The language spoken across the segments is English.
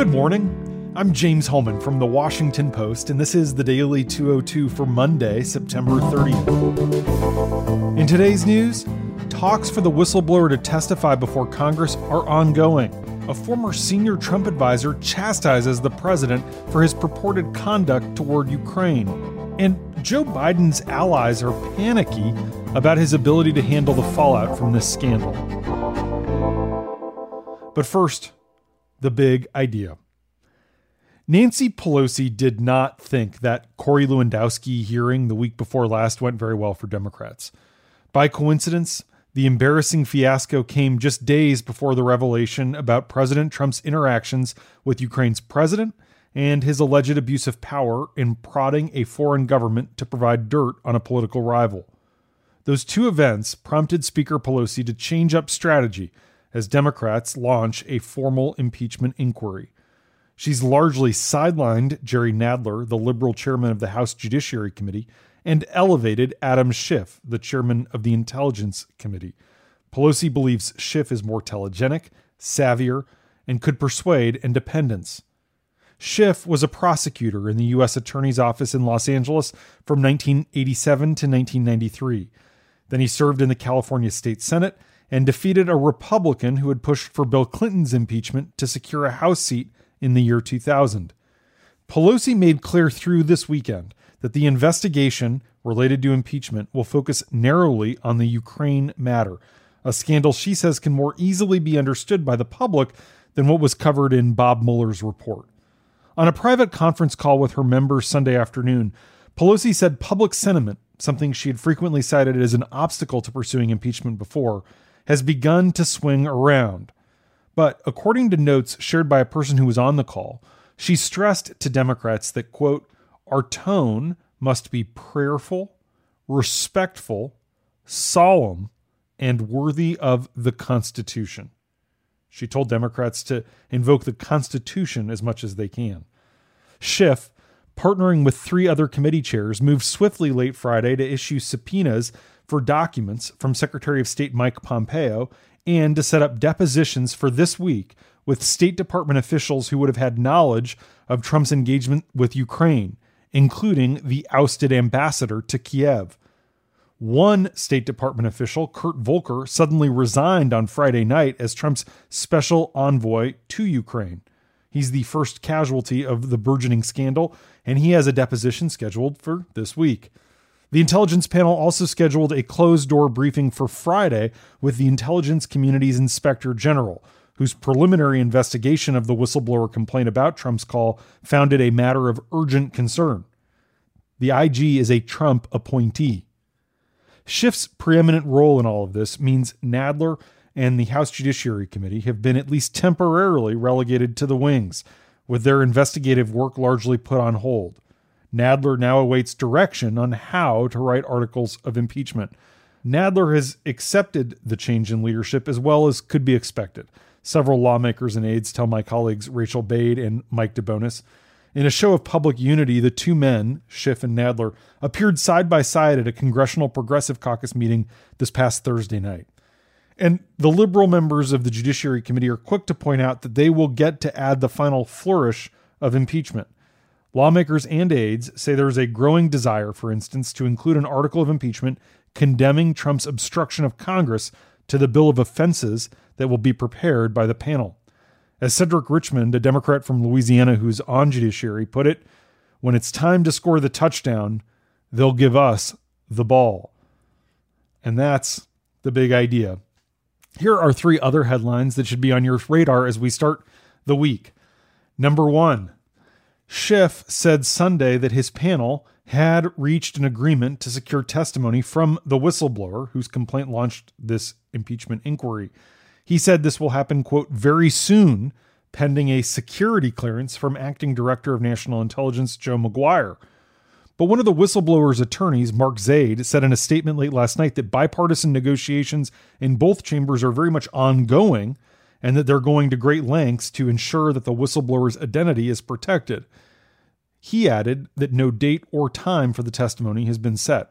Good morning. I'm James Hohmann from the Washington Post, and this is the Daily 202 for Monday, September 30th. In today's news, talks for the whistleblower to testify before Congress are ongoing. A former senior Trump advisor chastises the president for his purported conduct toward Ukraine. And Joe Biden's allies are panicky about his ability to handle the fallout from this scandal. But first, the big idea. Nancy Pelosi did not think that Corey Lewandowski hearing the week before last went very well for Democrats. By coincidence, the embarrassing fiasco came just days before the revelation about President Trump's interactions with Ukraine's president and his alleged abuse of power in prodding a foreign government to provide dirt on a political rival. Those two events prompted Speaker Pelosi to change up strategy as Democrats launch a formal impeachment inquiry. She's largely sidelined Jerry Nadler, the liberal chairman of the House Judiciary Committee, and elevated Adam Schiff, the chairman of the Intelligence Committee. Pelosi believes Schiff is more telegenic, savvier, and could persuade independents. Schiff was a prosecutor in the U.S. Attorney's Office in Los Angeles from 1987 to 1993. Then he served in the California State Senate and defeated a Republican who had pushed for Bill Clinton's impeachment to secure a House seat in the year 2000. Pelosi made clear through this weekend that the investigation related to impeachment will focus narrowly on the Ukraine matter, a scandal she says can more easily be understood by the public than what was covered in Bob Mueller's report. On a private conference call with her members Sunday afternoon, Pelosi said public sentiment, something she had frequently cited as an obstacle to pursuing impeachment before, has begun to swing around. But according to notes shared by a person who was on the call, she stressed to Democrats that, quote, our tone must be prayerful, respectful, solemn, and worthy of the Constitution. She told Democrats to invoke the Constitution as much as they can. Schiff, partnering with three other committee chairs, moved swiftly late Friday to issue subpoenas for documents from Secretary of State Mike Pompeo and to set up depositions for this week with State Department officials who would have had knowledge of Trump's engagement with Ukraine, including the ousted ambassador to Kiev. One State Department official, Kurt Volker, suddenly resigned on Friday night as Trump's special envoy to Ukraine. He's the first casualty of the burgeoning scandal, and he has a deposition scheduled for this week. The intelligence panel also scheduled a closed door briefing for Friday with the intelligence community's inspector general, whose preliminary investigation of the whistleblower complaint about Trump's call found it a matter of urgent concern. The IG is a Trump appointee. Schiff's preeminent role in all of this means Nadler and the House Judiciary Committee have been at least temporarily relegated to the wings, with their investigative work largely put on hold. Nadler now awaits direction on how to write articles of impeachment. Nadler has accepted the change in leadership as well as could be expected. Several lawmakers and aides tell my colleagues Rachel Bade and Mike DeBonis. In a show of public unity, the two men, Schiff and Nadler, appeared side by side at a Congressional Progressive Caucus meeting this past Thursday night. And the liberal members of the Judiciary Committee are quick to point out that they will get to add the final flourish of impeachment. Lawmakers and aides say there is a growing desire, for instance, to include an article of impeachment condemning Trump's obstruction of Congress to the bill of offenses that will be prepared by the panel. As Cedric Richmond, a Democrat from Louisiana who's on judiciary, put it, when it's time to score the touchdown, they'll give us the ball. And that's the big idea. Here are three other headlines that should be on your radar as we start the week. Number one, Schiff said Sunday that his panel had reached an agreement to secure testimony from the whistleblower whose complaint launched this impeachment inquiry. He said this will happen, quote, very soon, pending a security clearance from acting director of national intelligence Joe Maguire. But one of the whistleblower's attorneys, Mark Zaid, said in a statement late last night that bipartisan negotiations in both chambers are very much ongoing and that they're going to great lengths to ensure that the whistleblower's identity is protected. He added that no date or time for the testimony has been set.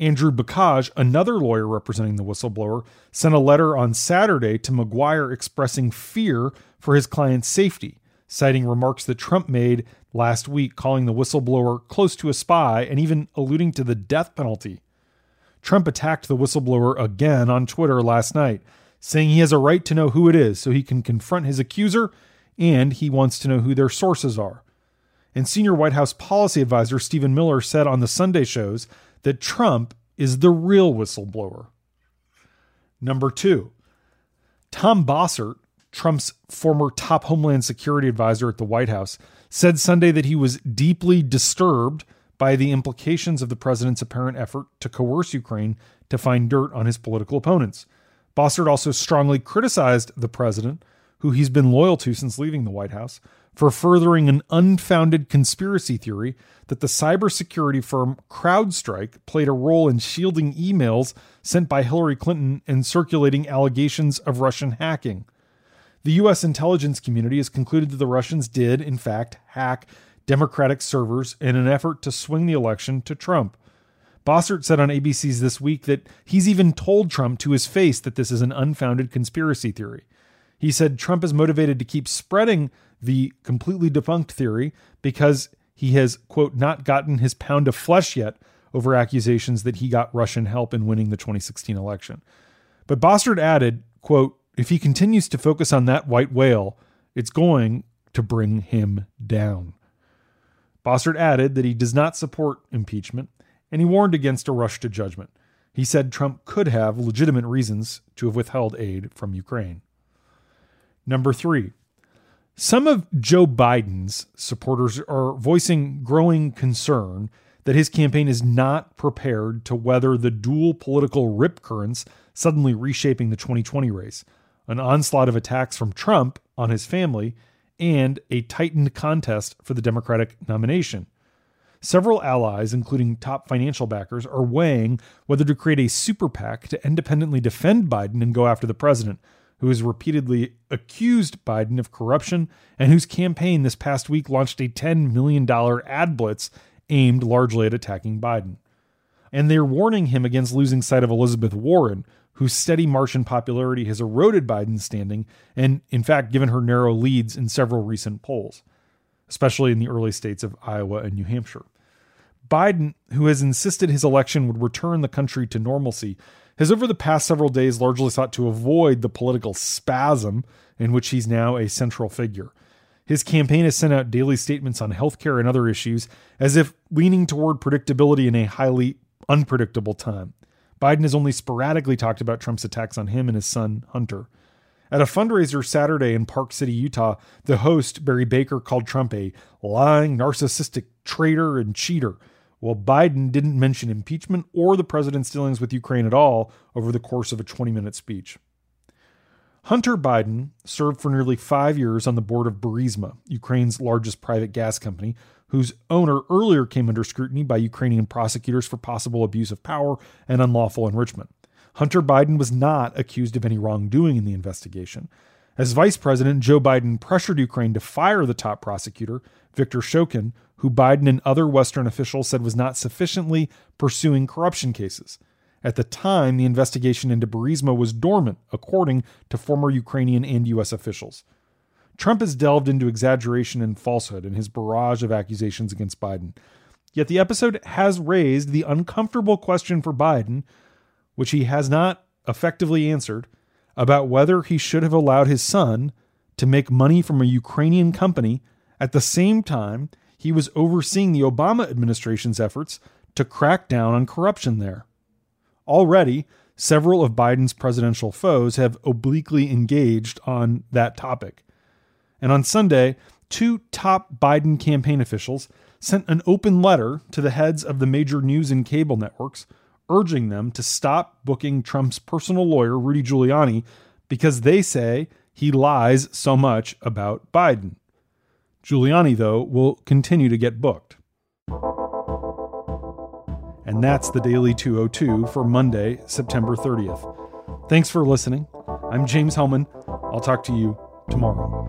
Andrew Bakaj, another lawyer representing the whistleblower, sent a letter on Saturday to Maguire expressing fear for his client's safety, citing remarks that Trump made last week calling the whistleblower close to a spy and even alluding to the death penalty. Trump attacked the whistleblower again on Twitter last night, saying he has a right to know who it is so he can confront his accuser and he wants to know who their sources are. And senior White House policy advisor Stephen Miller said on the Sunday shows that Trump is the real whistleblower. Number two, Tom Bossert, Trump's former top Homeland Security advisor at the White House, said Sunday that he was deeply disturbed by the implications of the president's apparent effort to coerce Ukraine to find dirt on his political opponents. Bossert also strongly criticized the president, who he's been loyal to since leaving the White House, for furthering an unfounded conspiracy theory that the cybersecurity firm CrowdStrike played a role in shielding emails sent by Hillary Clinton and circulating allegations of Russian hacking. The U.S. intelligence community has concluded that the Russians did, in fact, hack Democratic servers in an effort to swing the election to Trump. Bossert said on ABC's This Week that he's even told Trump to his face that this is an unfounded conspiracy theory. He said Trump is motivated to keep spreading the completely defunct theory because he has, quote, not gotten his pound of flesh yet over accusations that he got Russian help in winning the 2016 election. But Bossert added, quote, if he continues to focus on that white whale, it's going to bring him down. Bossert added that he does not support impeachment, and he warned against a rush to judgment. He said Trump could have legitimate reasons to have withheld aid from Ukraine. Number three, some of Joe Biden's supporters are voicing growing concern that his campaign is not prepared to weather the dual political rip currents suddenly reshaping the 2020 race an onslaught of attacks from Trump on his family, and a tightened contest for the Democratic nomination. Several allies, including top financial backers, are weighing whether to create a super PAC to independently defend Biden and go after the president, who has repeatedly accused Biden of corruption and whose campaign this past week launched a $10 million ad blitz aimed largely at attacking Biden. And they're warning him against losing sight of Elizabeth Warren, whose steady march in popularity has eroded Biden's standing and, in fact, given her narrow leads in several recent polls, especially in the early states of Iowa and New Hampshire. Biden, who has insisted his election would return the country to normalcy, has over the past several days largely sought to avoid the political spasm in which he's now a central figure. His campaign has sent out daily statements on healthcare and other issues as if leaning toward predictability in a highly unpredictable time. Biden has only sporadically talked about Trump's attacks on him and his son, Hunter. At a fundraiser Saturday in Park City, Utah, the host, Barry Baker, called Trump a lying, narcissistic traitor and cheater, while Biden didn't mention impeachment or the president's dealings with Ukraine at all over the course of a 20 minute speech. Hunter Biden served for nearly five years on the board of Burisma, Ukraine's largest private gas company, whose owner earlier came under scrutiny by Ukrainian prosecutors for possible abuse of power and unlawful enrichment. Hunter Biden was not accused of any wrongdoing in the investigation. As vice president, Joe Biden pressured Ukraine to fire the top prosecutor, Viktor Shokin, who Biden and other Western officials said was not sufficiently pursuing corruption cases. At the time, the investigation into Burisma was dormant, according to former Ukrainian and U.S. officials. Trump has delved into exaggeration and falsehood in his barrage of accusations against Biden. Yet the episode has raised the uncomfortable question for Biden, which he has not effectively answered, about whether he should have allowed his son to make money from a Ukrainian company at the same time he was overseeing the Obama administration's efforts to crack down on corruption there. Already, several of Biden's presidential foes have obliquely engaged on that topic. And on Sunday, two top Biden campaign officials sent an open letter to the heads of the major news and cable networks urging them to stop booking Trump's personal lawyer, Rudy Giuliani, because they say he lies so much about Biden. Giuliani, though, will continue to get booked. And that's the Daily 202 for Monday, September 30th. Thanks for listening. I'm James Hohmann. I'll talk to you tomorrow.